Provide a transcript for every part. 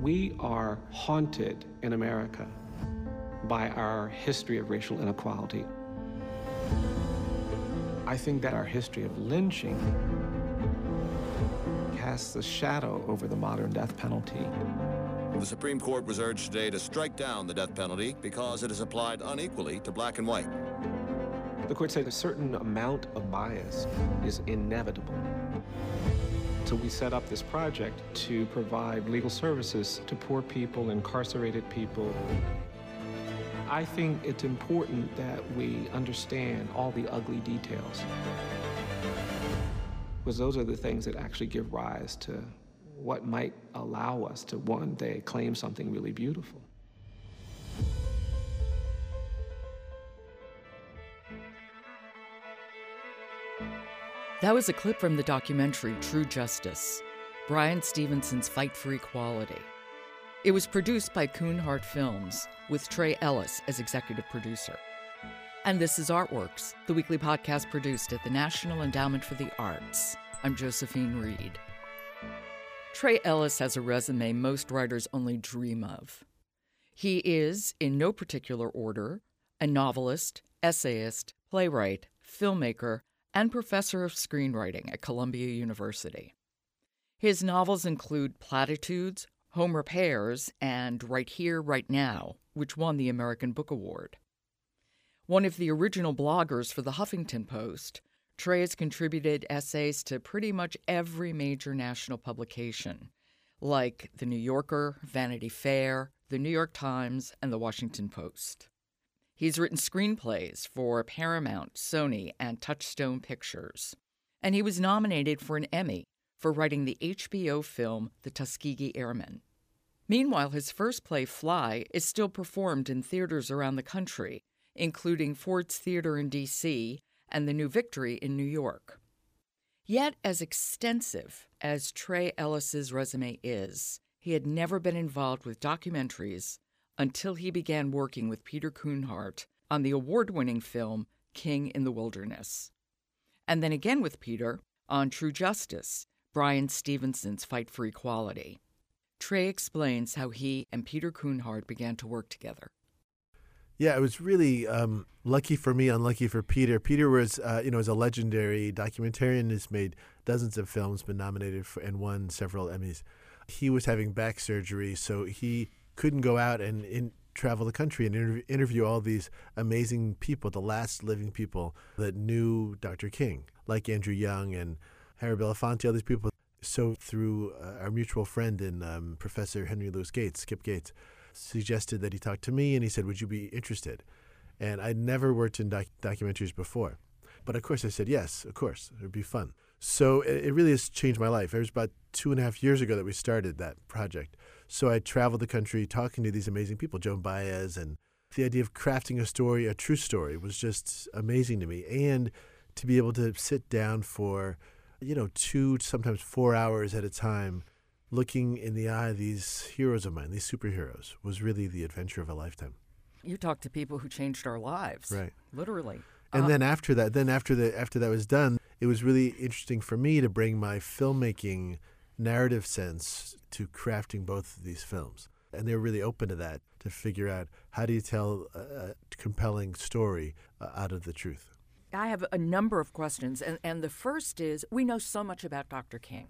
We are haunted in America by our history of racial inequality. I think that our history of lynching casts a shadow over the modern death penalty. The Supreme Court was urged today to strike down the death penalty because it is applied unequally to black and white. The court said a certain amount of bias is inevitable. So we set up this project to provide legal services to poor people, incarcerated people. I think it's important that we understand all the ugly details. Because those are the things that actually give rise to what might allow us to one day claim something really beautiful. That was a clip from the documentary True Justice Bryan Stevenson's Fight for Equality. It was produced by Kunhardt Films, with Trey Ellis as executive producer. And this is Artworks, the weekly podcast produced at the National Endowment for the Arts. I'm Josephine Reed. Trey Ellis has a resume most writers only dream of. He is, in no particular order, a novelist, essayist, playwright, filmmaker, and professor of screenwriting at Columbia University. His novels include Platitudes, Home Repairs, and Right Here, Right Now, which won the American Book Award. One of the original bloggers for the Huffington Post, Trey has contributed essays to pretty much every major national publication, like The New Yorker, Vanity Fair, The New York Times, and The Washington Post. He's written screenplays for Paramount, Sony, and Touchstone Pictures. And he was nominated for an Emmy for writing the HBO film The Tuskegee Airmen. Meanwhile, his first play, Fly, is still performed in theaters around the country, including Ford's Theater in D.C. and the New Victory in New York. Yet, as extensive as Trey Ellis's resume is, he had never been involved with documentaries until he began working with Peter Kunhardt on the award winning film King in the Wilderness. And then again with Peter on True Justice, Bryan Stevenson's Fight for Equality. Trey explains how he and Peter Kunhardt began to work together. Yeah, it was really um, lucky for me, unlucky for Peter. Peter was, uh, you know, is a legendary documentarian. Has made dozens of films, been nominated for, and won several Emmys. He was having back surgery, so he couldn't go out and in, travel the country and interview, all these amazing people, the last living people that knew Dr. King, like Andrew Young and Harry Belafonte, all these people. So through uh, our mutual friend and um, Professor Henry Louis Gates, Skip Gates, suggested that he talk to me and he said, would you be interested? And I'd never worked in doc- documentaries before. But of course I said, yes, of course, it would be fun. So it, it really has changed my life. It was about two and a half years ago that we started that project. So I traveled the country talking to these amazing people, Joan Baez, and the idea of crafting a story, a true story, was just amazing to me. And to be able to sit down for, you know, two, sometimes four hours at a time, looking in the eye of these heroes of mine, these superheroes, was really the adventure of a lifetime. You talked to people who changed our lives, right? Literally. And Uh, then after that, then after the after that was done, it was really interesting for me to bring my filmmaking narrative sense to crafting both of these films. And they were really open to that to figure out how do you tell a, a compelling story uh, out of the truth. I have a number of questions, and, and the first is we know so much about Dr. King.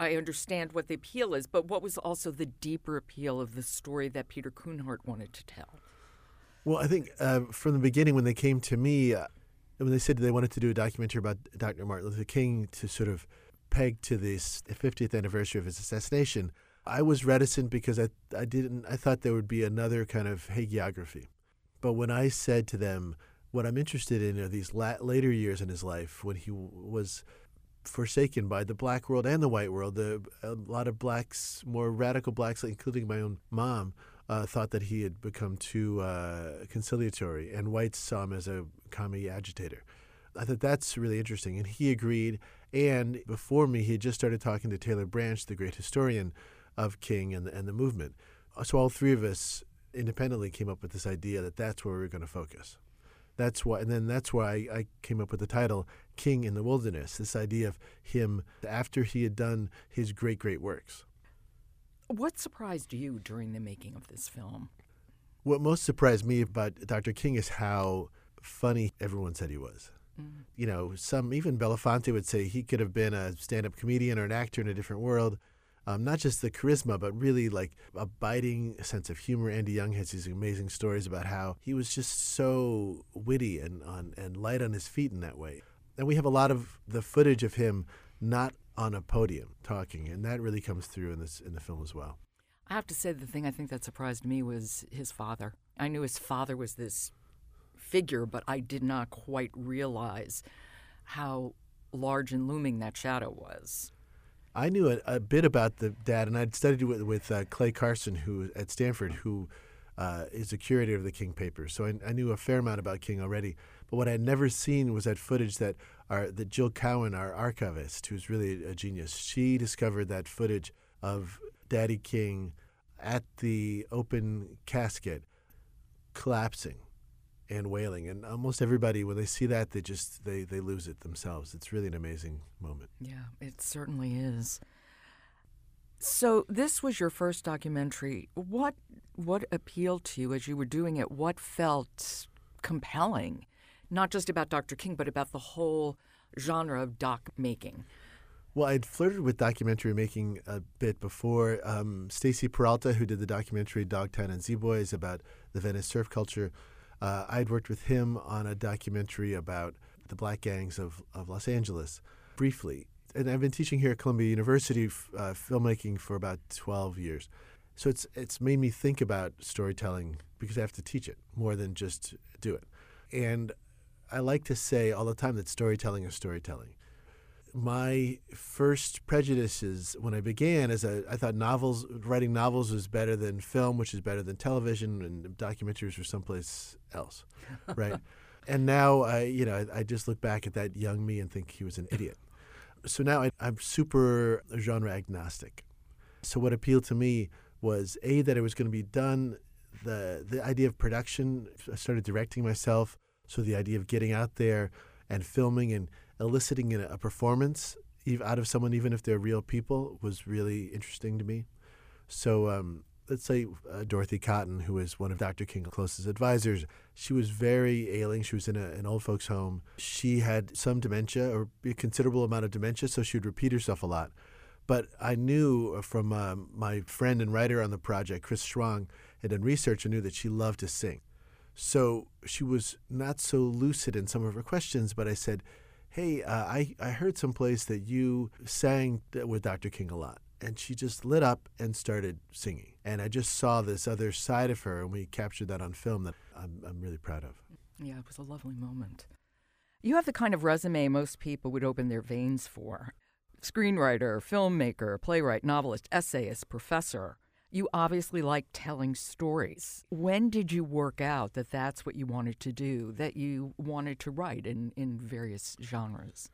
I understand what the appeal is, but what was also the deeper appeal of the story that Peter Kunhardt wanted to tell? Well, I think uh, from the beginning, when they came to me, uh, when they said they wanted to do a documentary about Dr. Martin Luther King to sort of peg to this 50th anniversary of his assassination, I was reticent because I, I didn't I thought there would be another kind of hagiography. But when I said to them, what I'm interested in are these la- later years in his life when he w- was forsaken by the black world and the white world. The, a lot of blacks, more radical blacks, including my own mom, uh, thought that he had become too uh, conciliatory, and whites saw him as a commie agitator. I thought that's really interesting, and he agreed. And before me, he had just started talking to Taylor Branch, the great historian of King and the, and the movement. Uh, so all three of us independently came up with this idea that that's where we were going to focus. That's why, and then that's why I came up with the title "King in the Wilderness." This idea of him after he had done his great, great works. What surprised you during the making of this film? What most surprised me about Dr. King is how funny everyone said he was. Mm. You know, some even Belafonte would say he could have been a stand-up comedian or an actor in a different world. Um, not just the charisma, but really like a biting sense of humor. Andy Young has these amazing stories about how he was just so witty and on and light on his feet in that way. And we have a lot of the footage of him not on a podium talking, and that really comes through in this in the film as well. I have to say, the thing I think that surprised me was his father. I knew his father was this figure, but I did not quite realize how large and looming that shadow was. I knew a, a bit about the dad, and I'd studied with, with uh, Clay Carson, who at Stanford, who uh, is a curator of the King papers. So I, I, knew a fair amount about King already. But what I had never seen was that footage that our that Jill Cowan, our archivist, who's really a genius, she discovered that footage of Daddy King at the open casket collapsing and wailing and almost everybody when they see that they just they they lose it themselves. It's really an amazing moment. Yeah it certainly is. So this was your first documentary. What what appealed to you as you were doing it? What felt compelling? Not just about dr king but about the whole genre of doc making. Well, I'd flirted with documentary making a bit before. Um, Stacy Peralta, who did the documentary Dogtown and Z Boys about the Venice surf culture, uh, I'd worked with him on a documentary about the black gangs of, of Los Angeles briefly. And I've been teaching here at Columbia University uh, filmmaking for about 12 years. So it's, it's made me think about storytelling because I have to teach it more than just do it. And I like to say all the time that storytelling is storytelling my first prejudices when I began is I, I thought novels, writing novels was better than film, which is better than television, and documentaries were someplace else, right? and now I, you know, I, I, just look back at that young me and think he was an idiot. So now I, I'm super genre agnostic. So what appealed to me was a that it was going to be done. The the idea of production. I started directing myself, so the idea of getting out there and filming and eliciting a performance out of someone, even if they're real people, was really interesting to me. So um, let's say uh, Dorothy Cotton, who was one of Dr. King's closest advisors, she was very ailing. She was in a, an old folks' home. She had some dementia, or a considerable amount of dementia, so she would repeat herself a lot. But I knew from um, my friend and writer on the project, Chris Schwang, had done research and knew that she loved to sing. So she was not so lucid in some of her questions, but I said, hey, uh, I, I heard someplace that you sang with Dr. King a lot. And she just lit up and started singing. And I just saw this other side of her, and we captured that on film that I'm, I'm really proud of. Yeah, it was a lovely moment. You have the kind of resume most people would open their veins for screenwriter, filmmaker, playwright, novelist, essayist, professor you obviously like telling stories. When did you work out that that's what you wanted to do, that you wanted to write in, in various genres?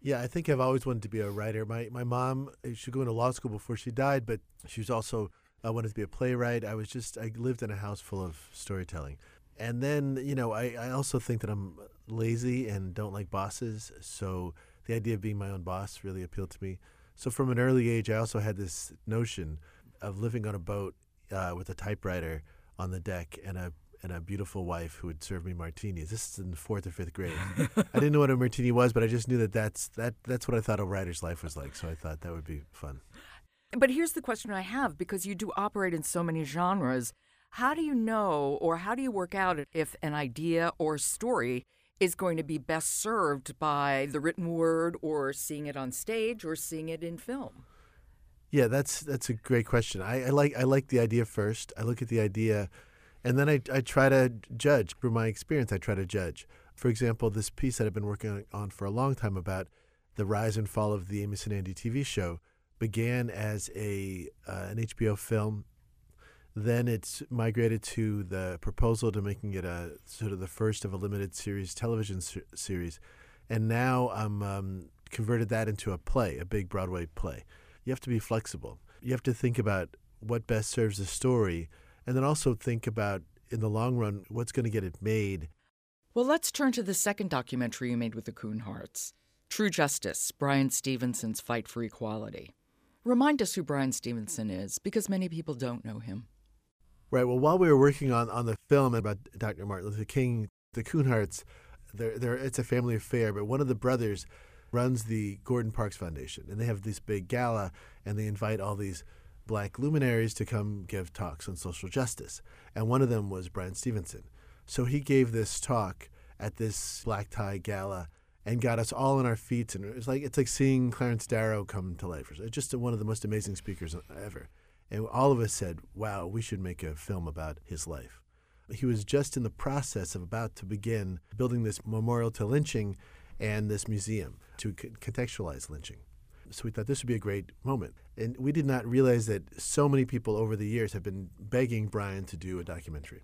Yeah, I think I've always wanted to be a writer. My my mom, eh, she go into law school before she died, but she was also uh, wanted to be a playwright. I was just I lived in a house full of storytelling, and then you know I I also think that I'm lazy and don't like bosses. So the idea of being my own boss really appealed to me. So from an early age, I also had this notion of living on a boat uh, with a typewriter on the deck and a and a beautiful wife who would serve me martinis. This is in fourth or fifth grade. I didn't know what a martini was, but I just knew that that's that that's what I thought a writer's life was like. So I thought that would be fun. But here's the question I have because you do operate in so many genres. How do you know or how do you work out if an idea or story is going to be best served by the written word or seeing it on stage or seeing it in film? Yeah, that's that's a great question. I, I, like I like the idea first. I look at the idea, and then I, I try to judge through my experience. I try to judge. For example, this piece that I've been working on for a long time about the rise and fall of the Amos and Andy TV show began as a uh, an HBO film. Then it's migrated to the proposal to making it a sort of the first of a limited series television ser- series, and now I'm um, converted that into a play, a big Broadway play you have to be flexible. You have to think about what best serves the story, and then also think about, in the long run, what's going to get it made. Well, let's turn to the second documentary you made with the Kunhardts True Justice Bryan Stevenson's Fight for Equality. Remind us who Bryan Stevenson is, because many people don't know him. Right. Well, while we were working on, on the film about Dr. Martin Luther King, the Kunhardts, they're, they're, it's a family affair, but one of the brothers runs the Gordon Parks Foundation, and they have this big gala, and they invite all these black luminaries to come give talks on social justice. And one of them was Bryan Stevenson. So he gave this talk at this black tie gala and got us all on our feet. And it's like it's like seeing Clarence Darrow come to life. It's just one of the most amazing speakers ever. And all of us said, "Wow, we should make a film about his life." He was just in the process of about to begin building this memorial to lynching and this museum to contextualize lynching. So we thought this would be a great moment. And we did not realize that so many people over the years have been begging Bryan to do a documentary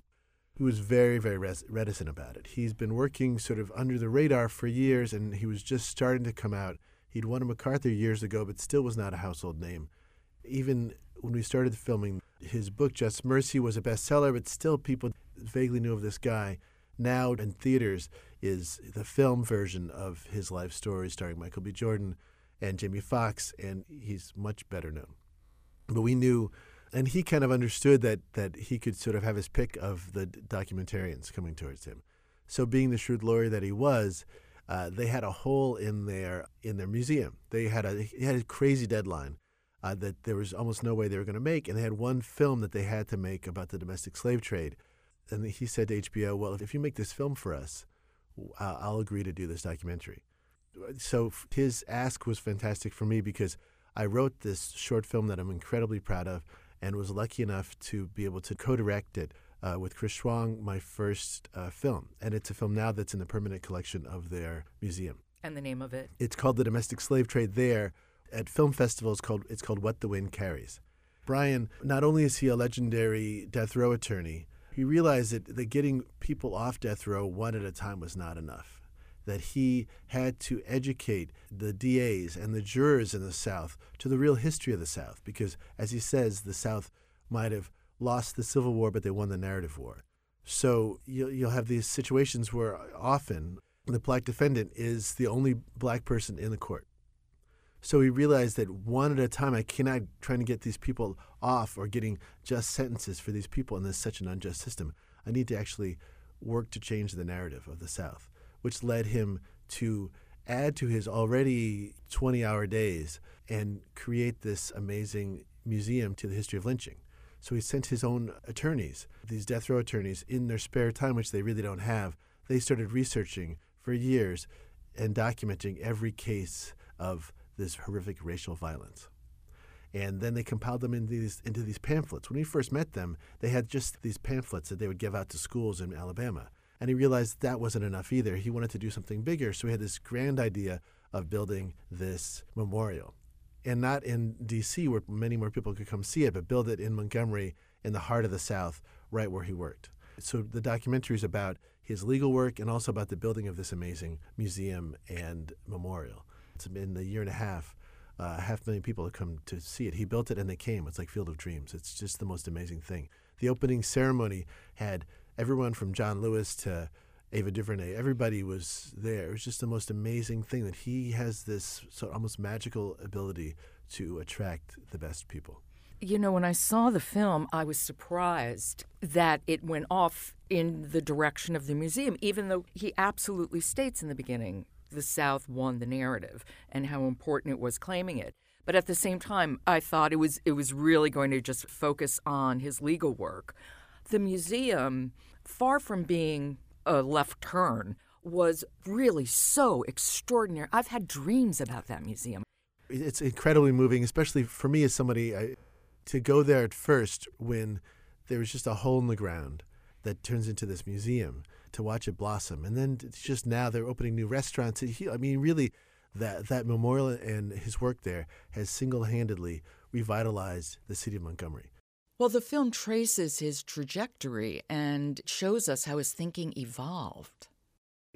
He was very, very res- reticent about it. He's been working sort of under the radar for years, and he was just starting to come out. He'd won a MacArthur years ago, but still was not a household name. Even when we started filming, his book, Just Mercy, was a bestseller, but still people vaguely knew of this guy. Now in theaters is the film version of his life story starring Michael B. Jordan and Jamie Foxx, and he's much better known. But we knew and he kind of understood that that he could sort of have his pick of the documentarians coming towards him. So, being the shrewd lawyer that he was, uh, they had a hole in their in their museum. They had a had a crazy deadline uh, that there was almost no way they were going to make, and they had one film that they had to make about the domestic slave trade. And he said to HBO, "Well, if you make this film for us, I'll agree to do this documentary." So his ask was fantastic for me because I wrote this short film that I'm incredibly proud of and was lucky enough to be able to co-direct it uh, with Chris Schwang, my first uh, film. And it's a film now that's in the permanent collection of their museum. And the name of it? It's called The Domestic Slave Trade there. At film festivals, called it's called What the Wind Carries. Bryan, not only is he a legendary death row attorney, he realized that, that getting people off death row one at a time was not enough that he had to educate the DAs and the jurors in the South to the real history of the South, because, as he says, the South might have lost the Civil War, but they won the narrative war. So you'll, you'll have these situations where often the black defendant is the only black person in the court. So he realized that one at a time, I cannot trying to get these people off or getting just sentences for these people in this such an unjust system. I need to actually work to change the narrative of the South which led him to add to his already 20 hour days and create this amazing museum to the history of lynching. So he sent his own attorneys, these death row attorneys, in their spare time, which they really don't have. They started researching for years and documenting every case of this horrific racial violence. And then they compiled them into these, into these pamphlets. When we first met them, they had just these pamphlets that they would give out to schools in Alabama. And he realized that wasn't enough either. He wanted to do something bigger. So he had this grand idea of building this memorial. And not in D.C., where many more people could come see it, but build it in Montgomery, in the heart of the South, right where he worked. So the documentary is about his legal work and also about the building of this amazing museum and memorial. Been a year and a half. Uh, half million people have come to see it. He built it and they came. It's like Field of Dreams. It's just the most amazing thing. The opening ceremony had everyone from John Lewis to Ava DuVernay, everybody was there. It was just the most amazing thing that he has this sort of almost magical ability to attract the best people. You know, when I saw the film, I was surprised that it went off in the direction of the museum, even though he absolutely states in the beginning the South won the narrative and how important it was claiming it. But at the same time, I thought it was it was really going to just focus on his legal work. The museum far from being a left turn, was really so extraordinary. I've had dreams about that museum. It's incredibly moving, especially for me as somebody I, to go there at first when there was just a hole in the ground that turns into this museum to watch it blossom. And then just now they're opening new restaurants. I mean, really, that, that memorial and his work there has single handedly revitalized the city of Montgomery. Well, the film traces his trajectory and shows us how his thinking evolved.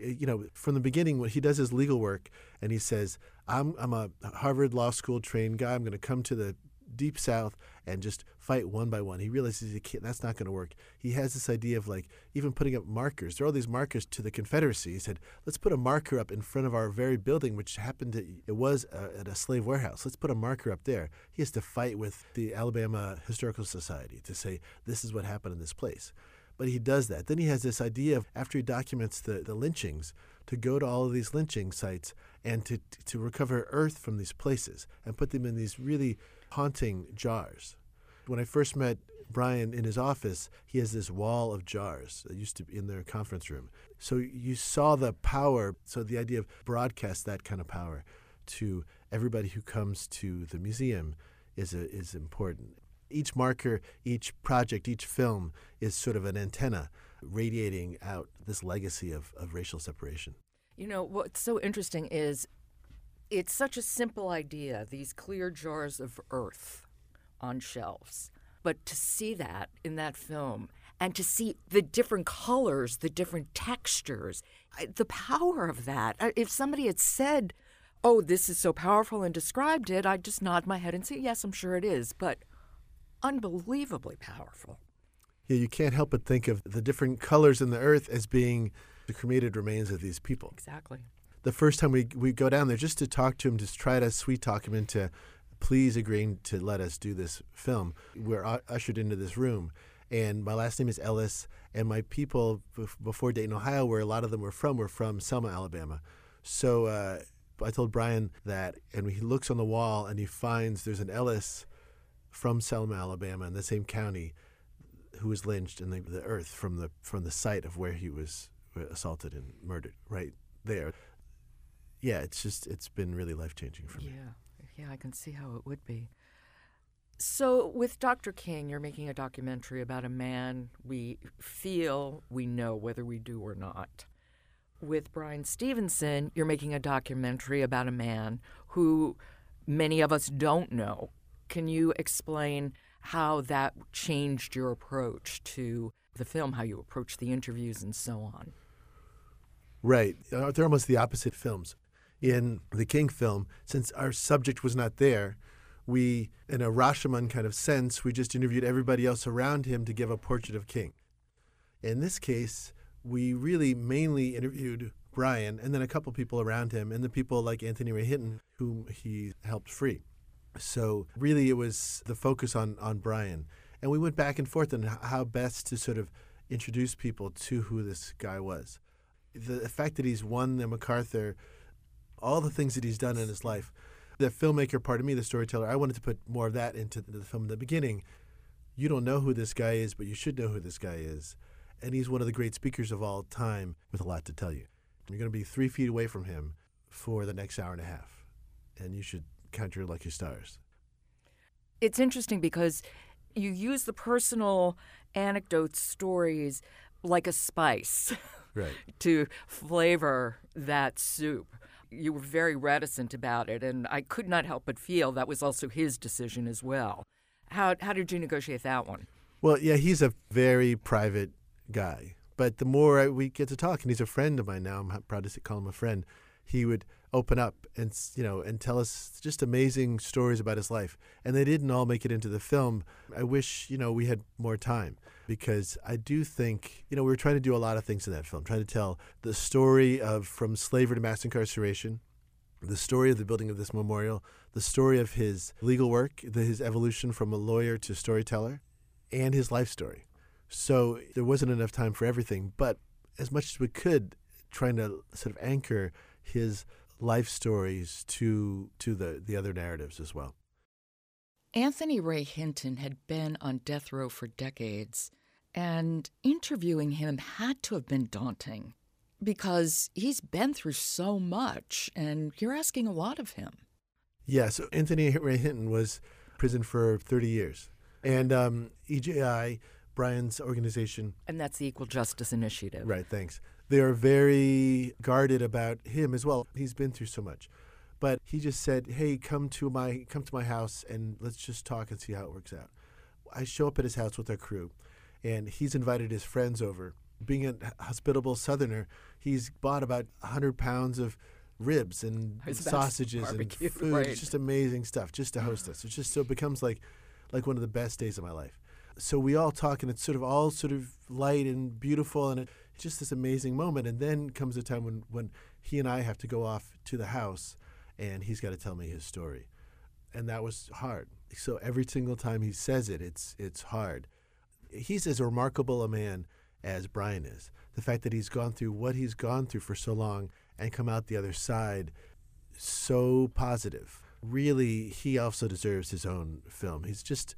Uh, you know, from the beginning, when he does his legal work and he says, I'm, I'm a Harvard Law School trained guy, I'm going to come to the deep south and just fight one by one. He realizes he can't, that's not going to work. He has this idea of like even putting up markers. There are all these markers to the Confederacy. He said, let's put a marker up in front of our very building, which happened to, it was uh, at a slave warehouse. Let's put a marker up there. He has to fight with the Alabama Historical Society to say, this is what happened in this place. But he does that. Then he has this idea of, after he documents the, the lynchings, to go to all of these lynching sites and to, to recover earth from these places and put them in these really haunting jars. When I first met Bryan in his office, he has this wall of jars that used to be in their conference room. So you saw the power, so the idea of broadcast that kind of power to everybody who comes to the museum is, a, is important. Each marker, each project, each film is sort of an antenna radiating out this legacy of, of racial separation. You know, what's so interesting is it's such a simple idea these clear jars of earth on shelves. But to see that in that film and to see the different colors, the different textures, the power of that. If somebody had said, Oh, this is so powerful and described it, I'd just nod my head and say, Yes, I'm sure it is. But unbelievably powerful. Yeah, you can't help but think of the different colors in the earth as being the cremated remains of these people. Exactly. The first time we, we go down there just to talk to him, just try to sweet talk him into please agreeing to let us do this film, we're ushered into this room. And my last name is Ellis, and my people before Dayton, Ohio, where a lot of them were from, were from Selma, Alabama. So uh, I told Bryan that, and he looks on the wall and he finds there's an Ellis from Selma, Alabama, in the same county, who was lynched in the, the earth from the from the site of where he was assaulted and murdered, right there. Yeah, it's just it's been really life changing for me. Yeah, yeah, I can see how it would be. So, with Dr. King, you're making a documentary about a man we feel we know whether we do or not. With Bryan Stevenson, you're making a documentary about a man who many of us don't know can you explain how that changed your approach to the film, how you approach the interviews and so on? Right. They're almost the opposite films. In the King film, since our subject was not there, we, in a Rashomon kind of sense, we just interviewed everybody else around him to give a portrait of King. In this case, we really mainly interviewed Bryan and then a couple people around him and the people like Anthony Ray Hinton, whom he helped free. So really, it was the focus on on Bryan, and we went back and forth on how best to sort of introduce people to who this guy was. The fact that he's won the MacArthur, all the things that he's done in his life. The filmmaker part of me, the storyteller, I wanted to put more of that into the film in the beginning. You don't know who this guy is, but you should know who this guy is. And he's one of the great speakers of all time with a lot to tell you. You're going to be three feet away from him for the next hour and a half. And you should count your lucky stars. It's interesting because you use the personal anecdotes, stories like a spice right. to flavor that soup. You were very reticent about it, and I could not help but feel that was also his decision as well. How, how did you negotiate that one? Well, yeah, he's a very private guy. But the more we get to talk, and he's a friend of mine now, I'm proud to call him a friend, he would open up and you know and tell us just amazing stories about his life. And they didn't all make it into the film. I wish you know we had more time because i do think you know we were trying to do a lot of things in that film trying to tell the story of from slavery to mass incarceration the story of the building of this memorial the story of his legal work the, his evolution from a lawyer to storyteller and his life story. So there wasn't enough time for everything but as much as we could trying to sort of anchor his life stories to to the, the other narratives as well. Anthony Ray Hinton had been on death row for decades, and interviewing him had to have been daunting because he's been through so much and you're asking a lot of him. Yeah, so Anthony Ray Hinton was prison for 30 years. And um, EJI, Bryan's organization. And that's the Equal Justice Initiative. Right, thanks they are very guarded about him as well. He's been through so much. But he just said, "Hey, come to my come to my house and let's just talk and see how it works out." I show up at his house with our crew, and he's invited his friends over. Being a hospitable Southerner, he's bought about 100 pounds of ribs and I was about sausages and food. right. It's just amazing stuff just to host us. It's just so it becomes like like one of the best days of my life. So we all talk and it's sort of all sort of light and beautiful and it, just this amazing moment. And then comes a time when when he and I have to go off to the house and he's got to tell me his story. And that was hard. So every single time he says it, it's it's hard. He's as remarkable a man as Bryan is. The fact that he's gone through what he's gone through for so long and come out the other side so positive. Really, he also deserves his own film. He's just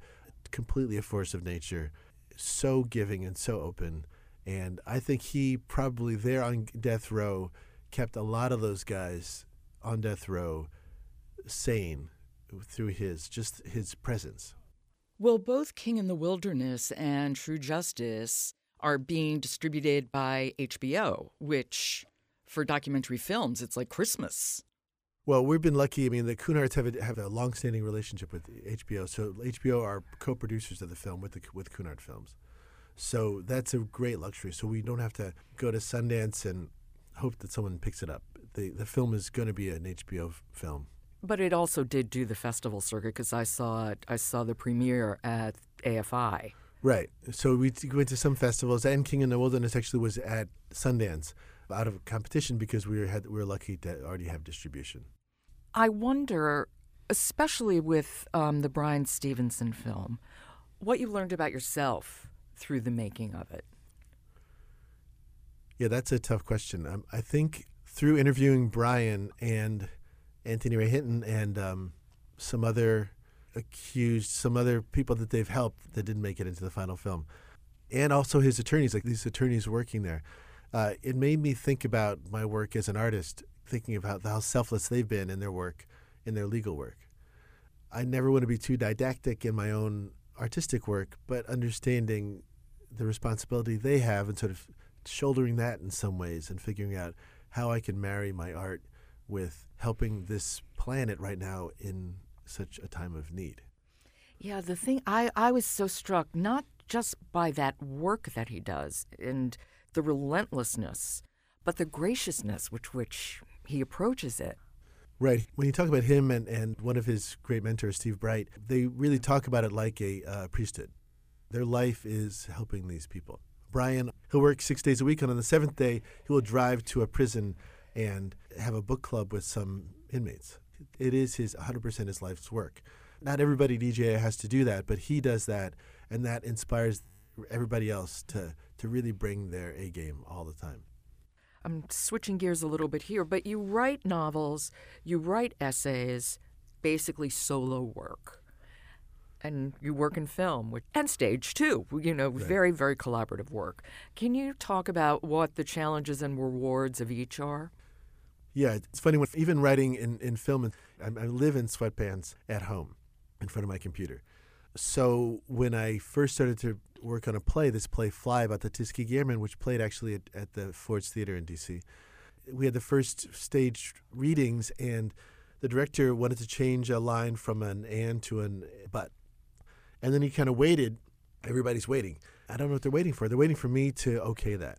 completely a force of nature, so giving and so open. And I think he probably there on death row kept a lot of those guys on death row sane through his just his presence. Well, both King in the Wilderness and True Justice are being distributed by HBO, which for documentary films, it's like Christmas. Well, we've been lucky. I mean, the Kunhardts have a, have a long-standing relationship with HBO. So HBO are co-producers of the film with the with Kunhardt Films. So that's a great luxury. So we don't have to go to Sundance and hope that someone picks it up. The the film is going to be an HBO film. But it also did do the festival circuit because I saw it. I saw the premiere at AFI. Right. So we went to some festivals, and King in the Wilderness actually was at Sundance out of competition because we were had we were lucky to already have distribution. I wonder, especially with um, the Bryan Stevenson film, what you learned about yourself through the making of it. Yeah, that's a tough question. Um, I think through interviewing Bryan and Anthony Ray Hinton and um, some other accused, some other people that they've helped that didn't make it into the final film, and also his attorneys, like these attorneys working there, uh, it made me think about my work as an artist, thinking about how selfless they've been in their work, in their legal work. I never want to be too didactic in my own artistic work, but understanding the responsibility they have and sort of shouldering that in some ways and figuring out how I can marry my art with helping this planet right now in such a time of need. Yeah, the thing I, I was so struck not just by that work that he does and the relentlessness, but the graciousness with which he approaches it. Right. When you talk about him and, and one of his great mentors, Steve Bright, they really talk about it like a uh, priesthood. Their life is helping these people. Bryan, he'll work six days a week, and on the seventh day, he will drive to a prison and have a book club with some inmates. It is his 100% his life's work. Not everybody DJ has to do that, but he does that, and that inspires everybody else to, to really bring their A game all the time. I'm switching gears a little bit here, but you write novels, you write essays, basically solo work. And you work in film which, and stage too, you know, very, very collaborative work. Can you talk about what the challenges and rewards of each are? Yeah, it's funny when even writing in, in film, I, I live in sweatpants at home in front of my computer. So when I first started to work on a play, this play Fly about the Tuskegee Airmen, which played actually at, at the Ford's Theater in D.C., we had the first stage readings, and the director wanted to change a line from an and to an but. And then he kind of waited. Everybody's waiting. I don't know what they're waiting for. They're waiting for me to okay that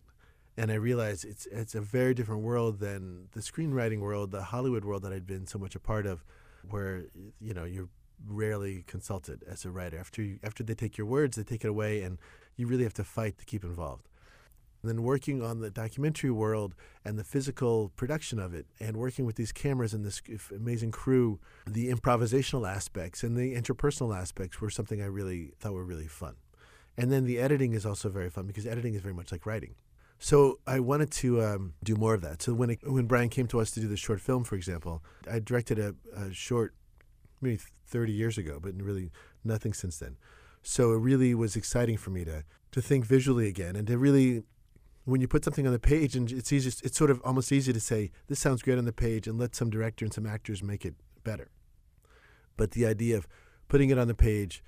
and I realized it's it's a very different world than the screenwriting world, the Hollywood world that I'd been so much a part of, where you know you're rarely consulted as a writer. After you, after they take your words, they take it away, and you really have to fight to keep involved. And then working on the documentary world and the physical production of it, and working with these cameras and this amazing crew, the improvisational aspects and the interpersonal aspects were something I really thought were really fun. And then the editing is also very fun because editing is very much like writing. So I wanted to um, do more of that. So when it, when Bryan came to us to do the short film, for example, I directed a, a short maybe 30 years ago, but really nothing since then. So it really was exciting for me to to think visually again and to really when you put something on the page and it's easy it's sort of almost easy to say this sounds great on the page and let some director and some actors make it better. But the idea of putting it on the page,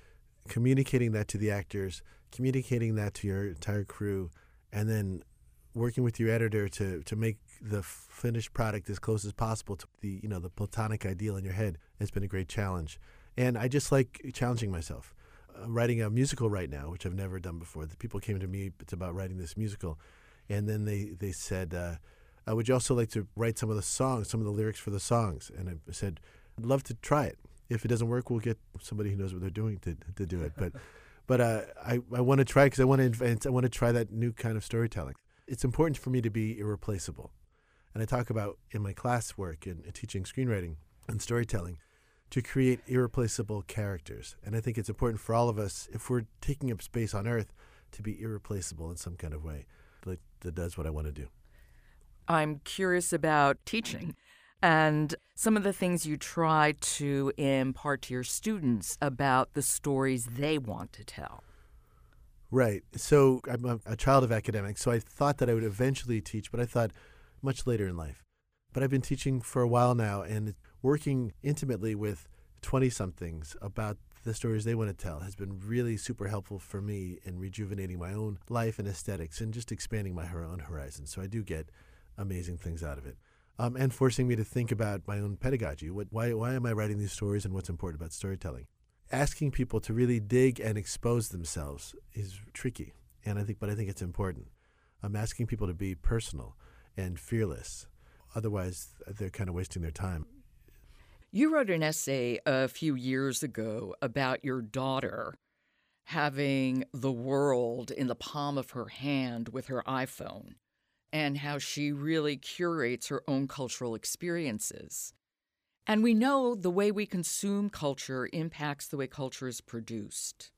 communicating that to the actors, communicating that to your entire crew and then working with your editor to to make the finished product as close as possible to the you know the platonic ideal in your head has been a great challenge and i just like challenging myself i'm writing a musical right now which i've never done before the people came to me it's about writing this musical and then they they said uh, uh, would you also like to write some of the songs, some of the lyrics for the songs? And I said, I'd love to try it. If it doesn't work, we'll get somebody who knows what they're doing to, to do it. But but uh, I, I want to try because I want to I want to try that new kind of storytelling. It's important for me to be irreplaceable. And I talk about in my class work and teaching screenwriting and storytelling to create irreplaceable characters. And I think it's important for all of us, if we're taking up space on Earth, to be irreplaceable in some kind of way that, that does what I want to do. I'm curious about teaching and some of the things you try to impart to your students about the stories they want to tell. Right. So I'm a, a, child of academics, so I thought that I would eventually teach, but I thought much later in life. But I've been teaching for a while now and working intimately with 20 somethings about the stories they want to tell has been really super helpful for me in rejuvenating my own life and aesthetics and just expanding my own horizons. So I do get amazing things out of it um, and forcing me to think about my own pedagogy. What, why, why am I writing these stories and what's important about storytelling? Asking people to really dig and expose themselves is tricky, and I think, but I think it's important. I'm asking people to be personal and fearless. Otherwise, they're kind of wasting their time. You wrote an essay a few years ago about your daughter having the world in the palm of her hand with her iPhone and how she really curates her own cultural experiences. And we know the way we consume culture impacts the way culture is produced.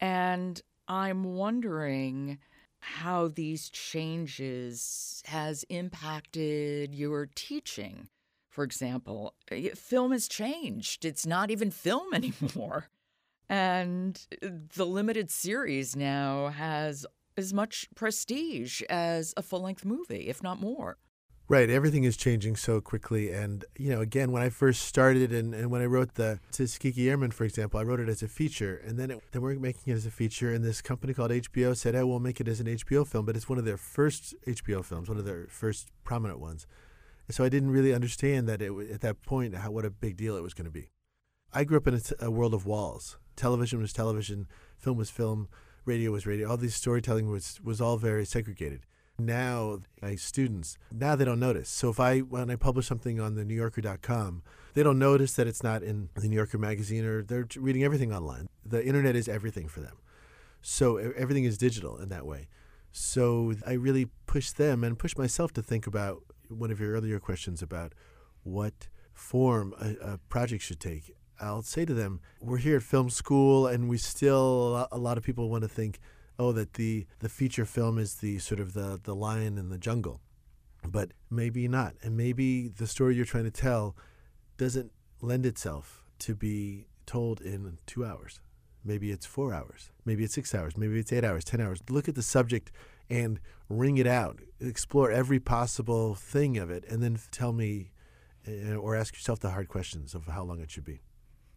And I'm wondering how these changes has impacted your teaching. For example, film has changed. It's not even film anymore. And the limited series now has as much prestige as a full length movie, if not more. Right. Everything is changing so quickly. And, you know, again, when I first started and, and when I wrote the Tuskegee Airmen, for example, I wrote it as a feature. And then, it, then we're making it as a feature. And this company called HBO said, oh, we'll make it as an HBO film. But it's one of their first HBO films, one of their first prominent ones. And so I didn't really understand that it, at that point how, what a big deal it was going to be. I grew up in a, a world of walls. Television was television, film was film radio was radio. All these storytelling was was all very segregated. Now, my students now they don't notice. So if I when I publish something on the new NewYorker.com, they don't notice that it's not in the New Yorker magazine or they're reading everything online. The internet is everything for them. So everything is digital in that way. So I really push them and push myself to think about one of your earlier questions about what form a, a project should take. I'll say to them, we're here at film school, and we still a lot of people want to think, oh, that the the feature film is the sort of the the lion in the jungle, but maybe not, and maybe the story you're trying to tell doesn't lend itself to be told in two hours. Maybe it's four hours. Maybe it's six hours. Maybe it's eight hours, ten hours. Look at the subject and wring it out. Explore every possible thing of it, and then tell me, eh, or ask yourself the hard questions of how long it should be.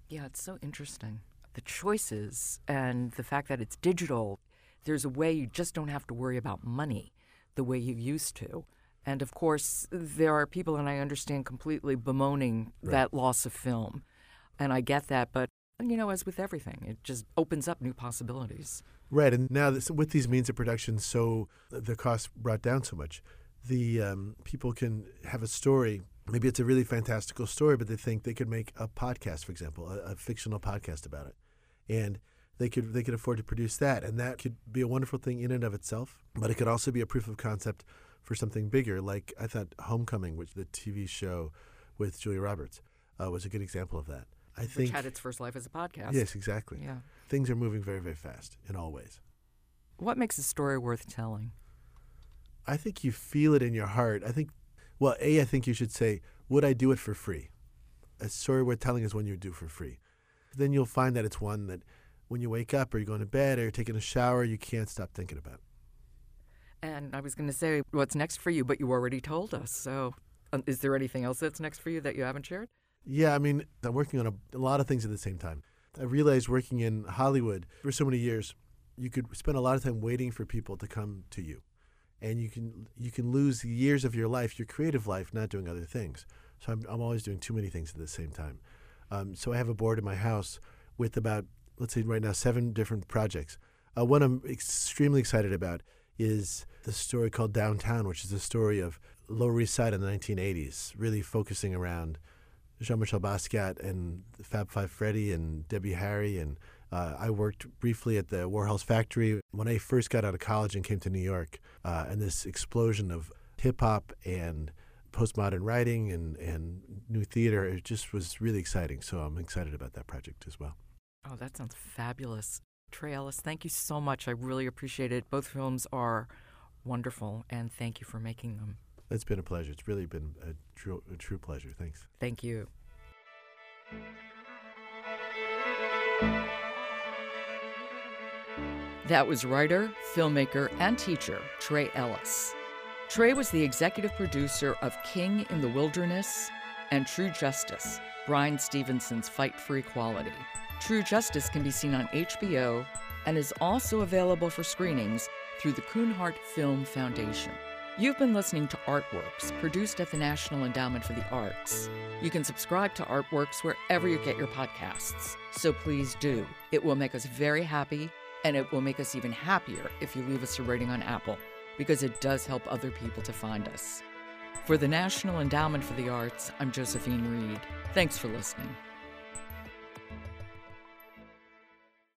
Yeah, it's so interesting. The choices and the fact that it's digital, there's a way you just don't have to worry about money the way you used to. And of course, there are people, and I understand completely, bemoaning right. that loss of film. And I get that, but you know, as with everything, it just opens up new possibilities. Right, and now this, with these means of production, so the cost brought down so much, the um, people can have a story maybe it's a really fantastical story, but they think they could make a podcast, for example, a, a, fictional podcast about it, and they could they could afford to produce that, and that could be a wonderful thing in and of itself. But it could also be a proof of concept for something bigger, like I thought Homecoming, which the TV show with Julia Roberts, uh, was a good example of that. I which think had its first life as a podcast. Yes, exactly. Yeah, things are moving very very fast in all ways. What makes a story worth telling? I think you feel it in your heart. I think well, A, I think you should say, would I do it for free? A story worth telling is one you do for free. Then you'll find that it's one that when you wake up or you're going to bed or you're taking a shower, you can't stop thinking about. And I was going to say, what's next for you, but you already told us. So um, is there anything else that's next for you that you haven't shared? Yeah, I mean, I'm working on a, a lot of things at the same time. I realized working in Hollywood for so many years, you could spend a lot of time waiting for people to come to you and you can you can lose years of your life, your creative life, not doing other things. So I'm, I'm always doing too many things at the same time. Um, so I have a board in my house with about let's say right now seven different projects. Uh, one I'm extremely excited about is the story called Downtown, which is a story of Lower East Side in the 1980s, really focusing around Jean Michel Basquiat and Fab Five Freddy and Debbie Harry. And uh, I worked briefly at the Warhol's factory when I first got out of college and came to New York. Uh, and this explosion of hip hop and postmodern writing and, and new theater, it just was really exciting. So I'm excited about that project as well. Oh, that sounds fabulous. Trey Ellis, thank you so much. I really appreciate it. Both films are wonderful, and thank you for making them. It's been a pleasure. It's really been a true, a true pleasure. Thanks. Thank you. That was writer, filmmaker, and teacher Trey Ellis. Trey was the executive producer of King in the Wilderness and True Justice, Bryan Stevenson's Fight for Equality. True Justice can be seen on HBO and is also available for screenings through the Kunhardt Film Foundation. You've been listening to Artworks, produced at the National Endowment for the Arts. You can subscribe to Artworks wherever you get your podcasts, so please do. It will make us very happy, and it will make us even happier if you leave us a rating on Apple, because it does help other people to find us. For the National Endowment for the Arts, I'm Josephine Reed. Thanks for listening.